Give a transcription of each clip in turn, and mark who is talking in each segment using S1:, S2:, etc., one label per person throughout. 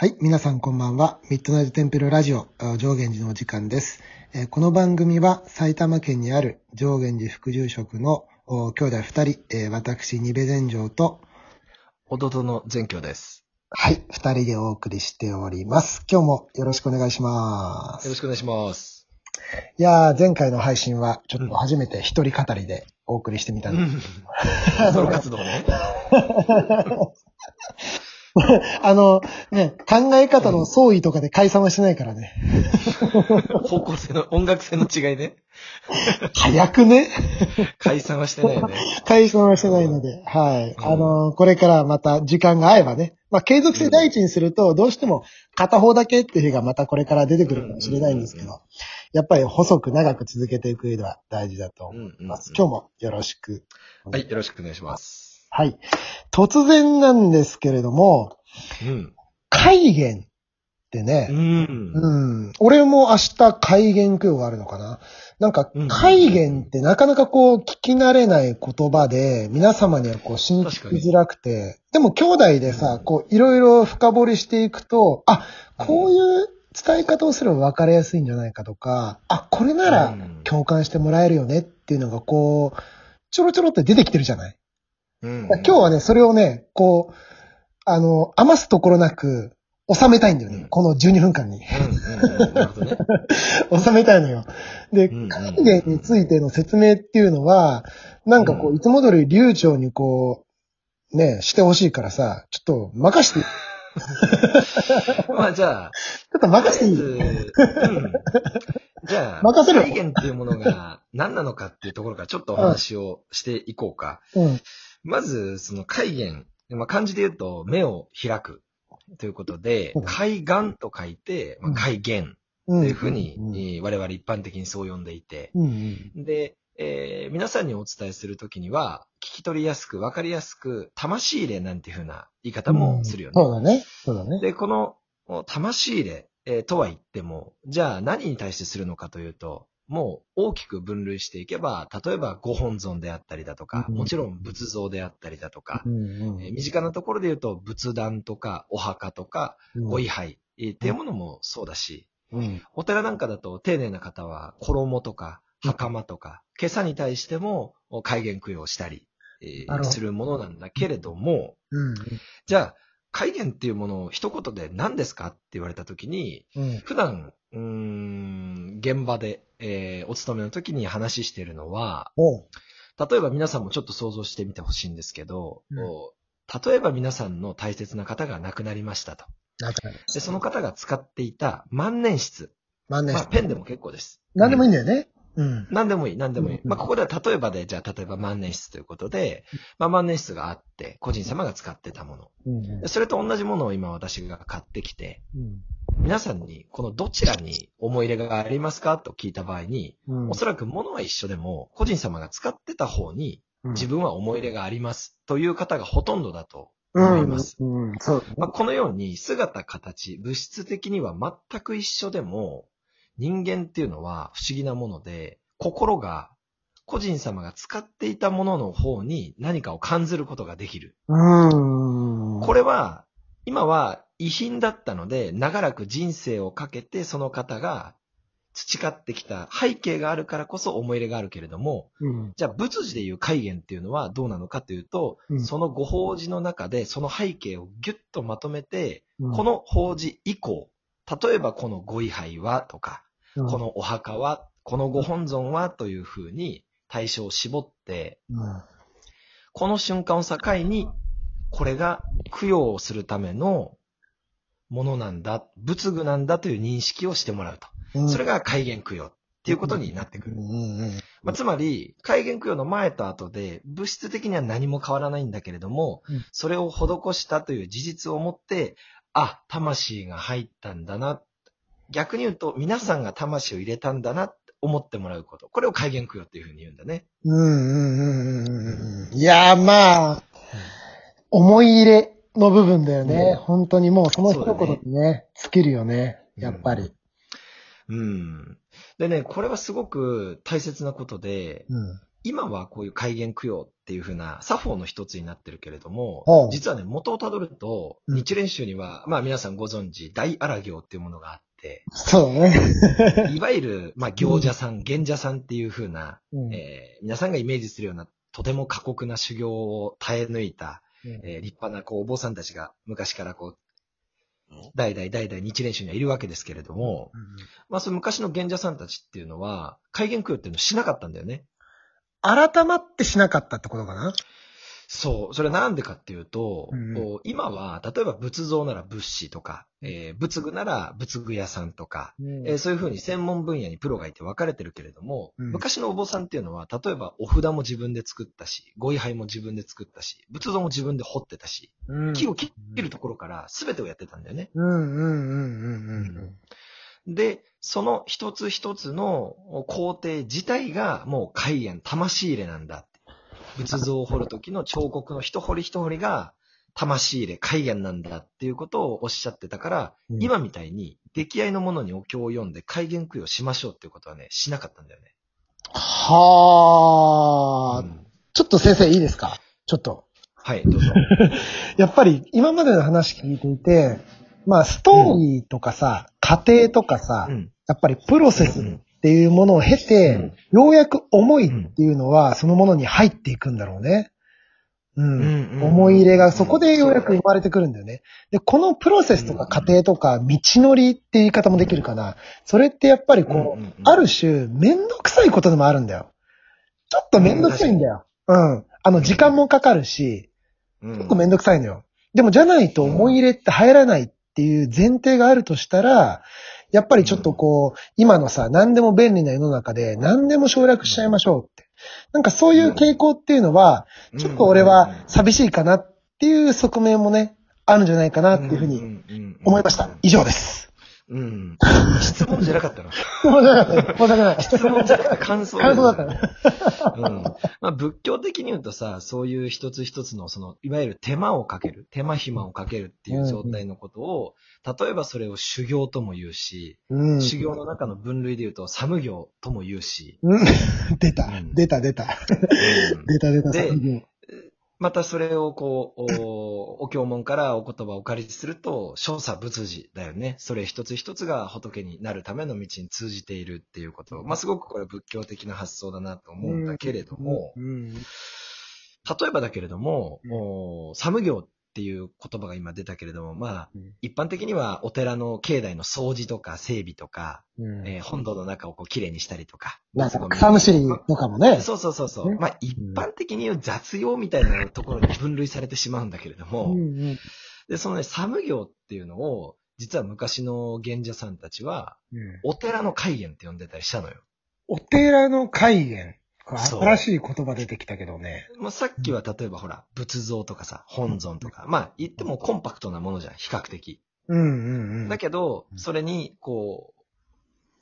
S1: はい、皆さんこんばんは。ミッドナイトテンプルラジオ、あ上源寺のお時間です。えーこの番組は埼玉県にある上源寺副住職のお兄弟二人、えー私、ニベ全城と、
S2: 弟の全教です。
S1: はい、二人でお送りしております。今日もよろしくお願いします。
S2: よろしくお願いします。
S1: いやー、前回の配信はちょっと初めて一人語りでお送りしてみたんです。
S2: ソロ活動ね。
S1: あの、ね、考え方の相違とかで解散はしてないからね。
S2: 方向性の、音楽性の違いね。
S1: 早くね
S2: 解散はしてないよね。
S1: 解散はしてないので、はい。
S2: うん
S1: あの、これからまた時間が合えばね、まあ、継続性第一にすると、どうしても片方だけっていう日がまたこれから出てくるかもしれないんですけど、やっぱり細く長く続けていく上では大事だと思います。今日もよろしく。
S2: はい、よろしくお願いします。
S1: はい。突然なんですけれども、
S2: うん。
S1: 海源ってね、
S2: うん。
S1: うん。俺も明日海源供養があるのかななんか
S2: うん、
S1: 海源ってなかなかこう聞き慣れない言葉で、皆様にはこう信じづらくて、でも兄弟でさ、こういろいろ深掘りしていくと、あ、こういう伝え方をすれば分かりやすいんじゃないかとか、あ、これなら
S2: うん
S1: 共感してもらえるよねっていうのがこう、ちょろちょろって出てきてるじゃない
S2: うん
S1: 今日はね、それをね、こう、あの、余すところなく収めたいんだよね。
S2: うん。
S1: この12分間に。収めたいのよ。で
S2: うんうん、
S1: 海源についての説明っていうのは、なんかこう、
S2: うん。
S1: いつも通り流暢にこう、ね、してほしいからさ、ちょっと任して、ち
S2: まあじゃあ、
S1: ょっと任していい。
S2: うん。じゃあ、
S1: 任せろ
S2: 体験っていうものが何なのかっていうところからちょっとお話をしていこうか。
S1: うん。
S2: まず、その海源、まあ、漢字で言うと目を開くということで
S1: うん、
S2: 海岸と書いて、まあ。というふうに、我々一般的にそう呼んでいて、
S1: うんうん。
S2: で、えー皆さんにお伝えするときには、聞き取りやすく、わかりやすく、魂入れなんていうふうな言い方もするよね。
S1: そうだね。そうだね。
S2: で、このお魂入れ、えーとは言っても、じゃあ何に対してするのかというと、もう大きく分類していけば、例えばご本尊であったりだとか、
S1: うん
S2: もちろん仏像であったりだとか、えー身近なところで言うと仏壇とかお墓とか
S1: うん
S2: ご位牌、えーっていうものもそうだし、
S1: うん。
S2: お寺なんかだと丁寧な方は衣とか袴とか、今朝に対してもお戒厳供養したり、えするものなんだけれども、
S1: うん。
S2: じゃあ、戒厳っていうものを一言で何ですかって言われたときに、
S1: うん。
S2: 普段、うーん、現場で、えーお勤めの時に話しているのは。例えば皆さんもちょっと想像してみてほしいんですけど、
S1: うん
S2: 例えば皆さんの大切な方が亡くなりましたと。で、その方が使っていた万年筆。
S1: 万年
S2: まあ、ペンでも結構です。
S1: 何でもいいん
S2: だ。
S1: だよね。うん。
S2: 何でもいい、何でもいい。
S1: うん
S2: まあ、ここでは例えばで、じゃあ、例えば万年筆ということで、まあ、万年筆があって、個人様が使ってたもの。
S1: うん
S2: でそれと同じものを今私が買ってきて、
S1: うん。
S2: 皆さんに、このどちらに思い入れがありますかと聞いた場合に、
S1: うん
S2: おそらく物は一緒でも、個人様が使ってた方に
S1: うん
S2: 自分は思い入れがありますという方がほとんどだと
S1: うん
S2: 思います。
S1: うん。そう。
S2: まあ、このように姿、形、物質的には全く一緒でも、人間っていうのは不思議なもので、心が個人様が使っていたものの方に何かを感じることができる。
S1: うん。
S2: これは、今は遺品だったので、長らく人生をかけてその方が培ってきた背景があるからこそ思い入れがあるけれども、
S1: うん。
S2: じゃあ仏事でいう戒厳っていうのはどうなのかというと、
S1: うん。
S2: そのご法事の中でその背景をギュッとまとめて、
S1: うん。
S2: この法事以降、例えばこのご位牌はとか、
S1: うん。
S2: このお墓は、このご本尊はというふうに対象を絞って、
S1: うん。
S2: この瞬間を境に、これが供養をするためのものなんだ、仏具なんだという認識をしてもらうと。
S1: うん
S2: それが戒厳供養っていうことになってくる。つまり、戒厳供養の前と後で、物質的には何も変わらないんだけれども、
S1: うん
S2: それを施したという事実をもって、あ、魂が入ったんだな。逆に言うと、皆さんが魂を入れたんだなって思ってもらうこと。これを戒厳供養っていうふうに言うんだね。
S1: うんうんうんうんうんいやーまあ、思い入れの部分だよね。
S2: うん
S1: 本当にもうその一言にね、尽きるよね。やっぱり。
S2: うん。でね、これはすごく大切なことで、
S1: うん。
S2: 今はこういう戒厳供養っていう風な作法の一つになってるけれども、実はね、元をたどると、
S1: うん
S2: 日蓮宗には、まあ皆さんご存知、大荒行っていうものがあって、
S1: そうだね。
S2: いわゆる、まあ行者さん、賢者さんっていう風な、
S1: うん
S2: えー皆さんがイメージするような、とても過酷な修行を耐え抜いた、えー立派なこうお坊さんたちが昔からこう、代々代々日蓮宗にはいるわけですけれども、まあその昔の賢者さんたちっていうのは、戒厳供養っていうのをしなかったんだよね。
S1: 改まってしなかったってことかな？
S2: そう。それはなんでかっていうと、
S1: うん
S2: 今は、例えば仏像なら仏師とか、えー仏具なら仏具屋さんとか、えーそういうふうに専門分野にプロがいて分かれてるけれども、
S1: うん
S2: 昔のお坊さんっていうのは、例えばお札も自分で作ったし、ご位牌も自分で作ったし、仏像も自分で彫ってたし、
S1: うん
S2: 木を切るところから全てをやってたんだよね。
S1: うんうんうんうんうん。
S2: で、その一つ一つの工程自体がもう戒厳、魂入れなんだ。仏像を彫る時の彫刻の一彫り一彫りが魂入れ、戒厳なんだっていうことをおっしゃってたから、
S1: うん
S2: 今みたいに出来合いのものにお経を読んで戒厳供養しましょうっていうことはね、しなかったんだよね。
S1: はあ、
S2: うん
S1: ちょっと先生いいですか？ちょっと。
S2: はい、どうぞ。
S1: やっぱり今までの話聞いていて、まあストーリーとかさ、過程とかさ、
S2: うん。
S1: やっぱりプロセスっていうものを経て、ようやく思いっていうのはそのものに入っていくんだろうね。うん。
S2: うん
S1: 思い入れがそこでようやく生まれてくるんだよね。で、このプロセスとか過程とか道のりって言い方もできるかな。それってやっぱりこう、ある種めんどくさいことでもあるんだよ。ちょっとめんどくさいんだよ。うん。あの、時間もかかるし、
S2: うん
S1: 結構めんどくさいのよ。でもじゃないと思い入れって入らないっていう前提があるとしたら、やっぱりちょっとこう、今のさ、何でも便利な世の中で何でも省略しちゃいましょうって。なんかそういう傾向っていうのは、ちょっと俺は寂しいかなっていう側面もね、あるんじゃないかなっていうふうに思いました。以上です。
S2: うん。質問じゃなかったの。
S1: 申し訳ない。申し訳ない。
S2: 質問じゃなくて感想
S1: 感想だったね。
S2: うん。まあ、仏教的に言うとさ、そういう一つ一つの、その、いわゆる手間をかける、手間暇をかけるっていう状態のことを、例えばそれを修行とも言うし、
S1: うん。
S2: 修行の中の分類で言うと、サム行とも言うし、
S1: うん出た
S2: うん。
S1: 出た、出た。
S2: うん
S1: 出た、出た。
S2: またそれをこう、お、お経文からお言葉をお借りすると、小差仏事だよね。それ一つ一つが仏になるための道に通じているっていうこと。まあ、すごくこれ仏教的な発想だなと思うんだけれども、
S1: うん。
S2: 例えばだけれども、
S1: うん
S2: おサム業っていう言葉が今出たけれども、まあ、
S1: うん
S2: 一般的にはお寺の境内の掃除とか整備とか、
S1: うん
S2: えー本堂の中をこう綺麗にしたりとか。
S1: なんか草むしりとかもね。
S2: そうそうそうそう。
S1: ね
S2: まあ一般的に言う雑用みたいなところに分類されてしまうんだけれども、
S1: うん
S2: で、そのね、サム業っていうのを、実は昔の賢者さんたちは、
S1: うん
S2: お寺の戒厳って呼んでたりしたのよ。
S1: お寺の戒厳。新しい言葉出てきたけどね。
S2: まあ、さっきは例えばほら、仏像とかさ、本尊とか、まあ言ってもコンパクトなものじゃん、比較的。
S1: うんうんうん。
S2: だけど
S1: う、ん
S2: それに、こう、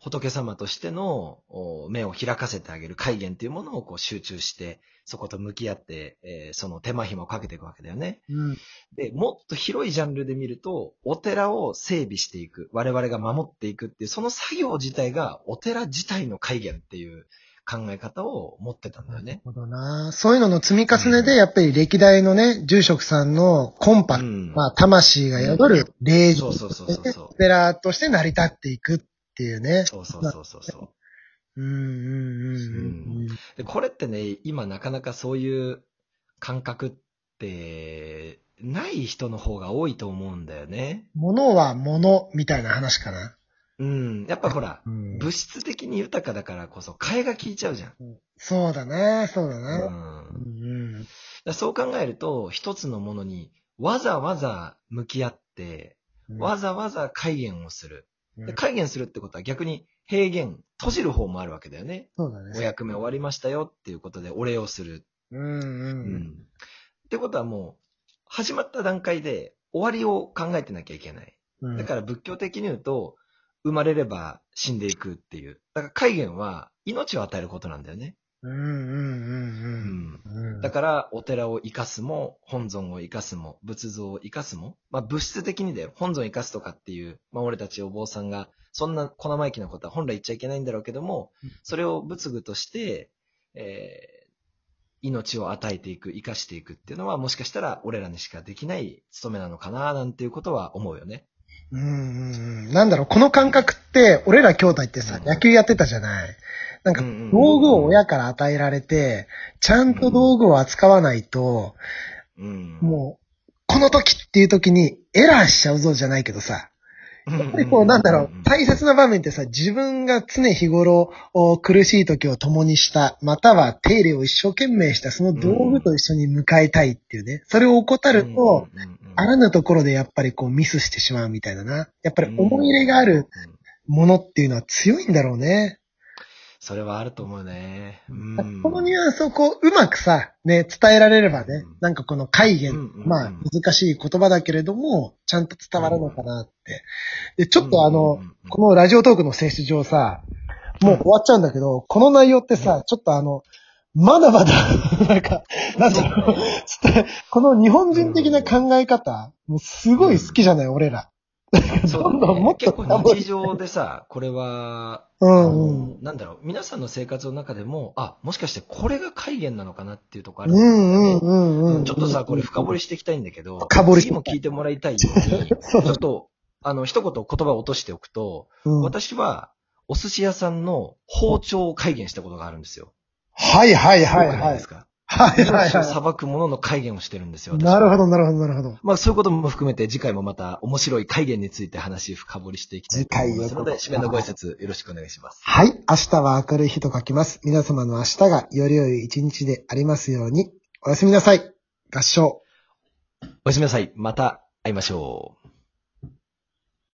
S2: 仏様としてのお目を開かせてあげる戒厳っていうものをこう集中して、そこと向き合って、えーその手間暇をかけていくわけだよね。
S1: うん。
S2: で、もっと広いジャンルで見ると、お寺を整備していく、我々が守っていくっていう、その作業自体がお寺自体の戒厳っていう考え方を持ってたんだよね。
S1: なるほどな。そういうのの積み重ねで、やっぱり歴代のね、住職さんのコンパクト、
S2: うん
S1: まあ、魂が宿る霊場
S2: そうそうそうそうそう
S1: お寺として成り立っていくっていうね。
S2: そうそうそうそうそう。
S1: うんうんうんうん
S2: で、これってね、今なかなかそういう感覚って、ない人の方が多いと思うんだよね。
S1: 物は物みたいな話かな。
S2: うん。やっぱほら、
S1: うん
S2: 物質的に豊かだからこそ、替えが効いちゃうじゃん。
S1: そうだね、そうだ
S2: う。
S1: ね。うんん
S2: だからそう考えると、一つのものにわざわざ向き合って、
S1: うん
S2: わざわざ戒厳をする。
S1: うん
S2: で戒厳するってことは逆に平厳、閉じる方もあるわけだよね。
S1: そうだね。
S2: お役目終わりましたよっていうことでお礼をする。
S1: うんう。
S2: うんんってことはもう、始まった段階で終わりを考えてなきゃいけない。
S1: うん
S2: だから仏教的に言うと、生まれれば死んでいくっていう。だから戒厳は命を与えることなんだよね。
S1: うんうんうんうんうん。
S2: だから、お寺を生かすも、本尊を生かすも、仏像を生かすも、まあ物質的にだよ。本尊生かすとかっていう、まあ俺たちお坊さんが、そんな小生意気なことは本来言っちゃいけないんだろうけども
S1: うん、
S2: それを仏具として、えー命を与えていく、生かしていくっていうのは、もしかしたら俺らにしかできない務めなのかな、なんていうことは思うよね。
S1: うんうんうん。なんだろう、この感覚って、俺ら兄弟ってさ、
S2: うん
S1: 野球やってたじゃない。なんか道具を親から与えられて、ちゃんと道具を扱わないと、
S2: うん。
S1: もう、この時っていう時にエラーしちゃうぞじゃないけどさ、
S2: うん、
S1: やっぱりこう、なんだろう、大切な場面ってさ、自分が常日頃お苦しい時を共にした、または手入れを一生懸命した、その道具と一緒に迎えたいっていうね。それを怠ると、あらぬところでやっぱりこうミスしてしまうみたいだな。やっぱり思い入れがある
S2: うん
S1: ものっていうのは強いんだろうね。
S2: それはあると思うね。うん。
S1: このニュアンスをこう、うまくさ、ね、伝えられればね
S2: うん、
S1: なんかこの戒言、
S2: うんうんうん。
S1: まあ難しい言葉だけれども、ちゃんと伝わるのかなって。で、ちょっとあの、
S2: うんうんうん
S1: このラジオトークの性質上さ、もう終わっちゃうんだけど、この内容ってさ、ちょっとあの、まだまだ、なんか、なんだろう、この日本人的な考え方、もうすごい好きじゃない、俺ら。
S2: そ う
S1: どんどんもっと
S2: 結構日常でさ、これは、
S1: うんうん。
S2: なんだろう、皆さんの生活の中でも、あ、もしかしてこれが戒厳なのかなっていうところある。
S1: うんうんうんうん。
S2: ちょっとさ、これ深掘りしていきたいんだけど、
S1: 深掘り
S2: 次も聞いてもらいたいように、ちょっと、あの、一言言葉を落としておくと、
S1: うん
S2: 私は、お寿司屋さんの包丁を戒厳したことがあるんですよ。
S1: はいはいはいはい
S2: いです。か？
S1: はいは
S2: を
S1: は
S2: 裁くものの戒厳をしてるんですよ。
S1: なるほどなるほどなるほど。
S2: まあそういうことも含めて次回もまた面白い戒厳について話深掘りしていきたいと思いますので、締めのご挨拶よろしくお願いします。
S1: はい。明日は明るい日と書きます。皆様の明日がより良い一日でありますように。おやすみなさい。合唱。
S2: おやすみなさい。また会いましょう。